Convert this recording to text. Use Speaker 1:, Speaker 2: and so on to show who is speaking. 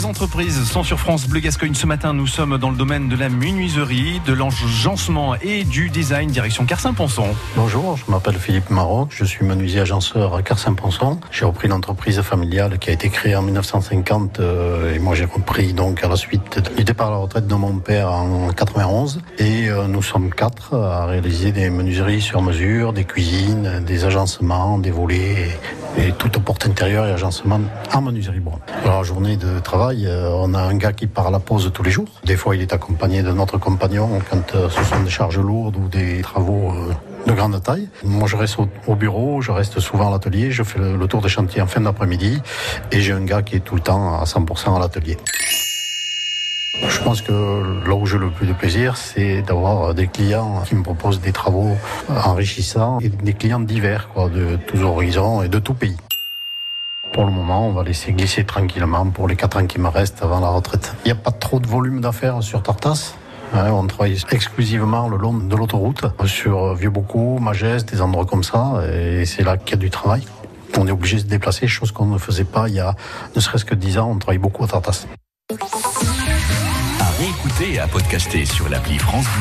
Speaker 1: Les entreprises sont sur France Bleu Gascogne. Ce matin, nous sommes dans le domaine de la menuiserie, de l'agencement et du design, direction Carsin-Ponson.
Speaker 2: Bonjour, je m'appelle Philippe Maroc, je suis menuisier agenceur à Carsin-Ponson. J'ai repris l'entreprise familiale qui a été créée en 1950 euh, et moi j'ai repris donc à la suite du départ à la retraite de mon père en 91. Et euh, nous sommes quatre à réaliser des menuiseries sur mesure, des cuisines, des agencements, des volets et, toute porte intérieure et agencement en menuiserie bois. Alors, la journée de travail, euh, on a un gars qui part à la pause tous les jours. Des fois, il est accompagné de notre compagnon quand euh, ce sont des charges lourdes ou des travaux euh, de grande taille. Moi, je reste au, bureau, je reste souvent à l'atelier, je fais le, tour des chantiers en fin d'après-midi et j'ai un gars qui est tout le temps à 100% à l'atelier. Je pense que là où j'ai le plus de plaisir, c'est d'avoir des clients qui me proposent des travaux enrichissants et des clients divers, quoi, de tous horizons et de tout pays. Pour le moment, on va laisser glisser tranquillement pour les 4 ans qui me restent avant la retraite. Il n'y a pas trop de volume d'affaires sur Tartas. Hein, on travaille exclusivement le long de l'autoroute, sur Vieux-Beaucoup, Mageste, des endroits comme ça, et c'est là qu'il y a du travail. On est obligé de se déplacer, chose qu'on ne faisait pas il y a ne serait-ce que 10 ans, on travaille beaucoup à Tartas.
Speaker 3: Et à podcaster sur l'appli France Bleu.